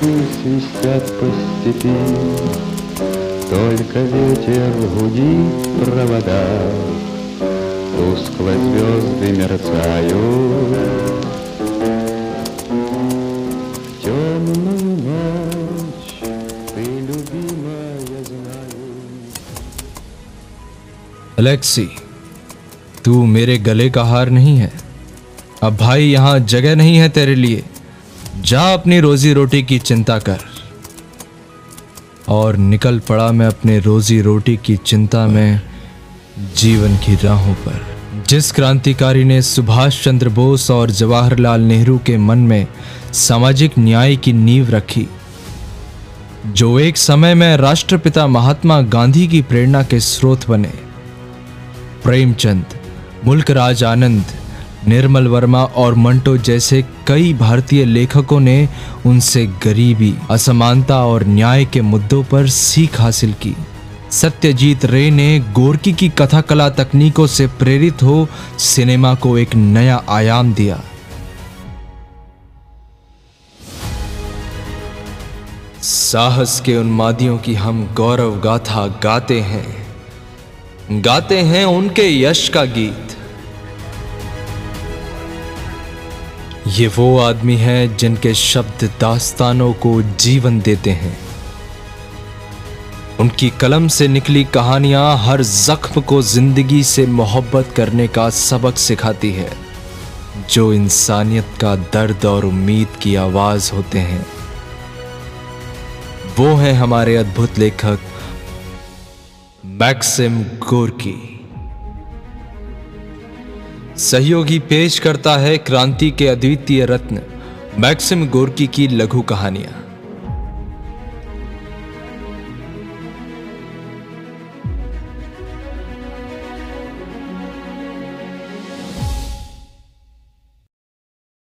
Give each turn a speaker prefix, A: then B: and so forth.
A: Птички свистят по степи, Только ветер гудит провода, Тускло звезды мерцают. В темную ночь ты, любимая, знаю.
B: Alexei तू मेरे गले का हार नहीं है अब भाई यहाँ जगह नहीं है तेरे लिए जा अपनी रोजी रोटी की चिंता कर। और निकल पड़ा मैं अपने रोजी रोटी की चिंता में जीवन की राहों पर। जिस क्रांतिकारी ने सुभाष चंद्र बोस और जवाहरलाल नेहरू के मन में सामाजिक न्याय की नींव रखी, जो एक समय में राष्ट्रपिता महात्मा गांधी की प्रेरणा के स्रोत बने। प्रेमचंद, मुल्कराज आनंद निर्मल वर्मा और मंटो जैसे कई भारतीय लेखकों ने उनसे गरीबी, असमानता और न्याय के मुद्दों पर सीख हासिल की। सत्यजीत रे ने गोरकी की कथा कला तकनीकों से प्रेरित हो सिनेमा को एक नया आयाम दिया। साहस के उन्मादियों की हम गौरव गाथा गाते हैं। गाते हैं उनके यश का गीत। ये वो आदमी है जिनके शब्द दास्तानों को जीवन देते हैं। उनकी कलम से निकली कहानियाँ हर जख्म को ज़िंदगी से मोहब्बत करने का सबक सिखाती है, जो इंसानियत का दर्द और उम्मीद की आवाज़ होते हैं। वो हैं हमारे अद्भुत लेखक मैक्सिम गोरकी। सहयोगी पेश करता है क्रांति के अद्वितीय रत्न मैक्सिम गोरकी की लघु कहानियाँ।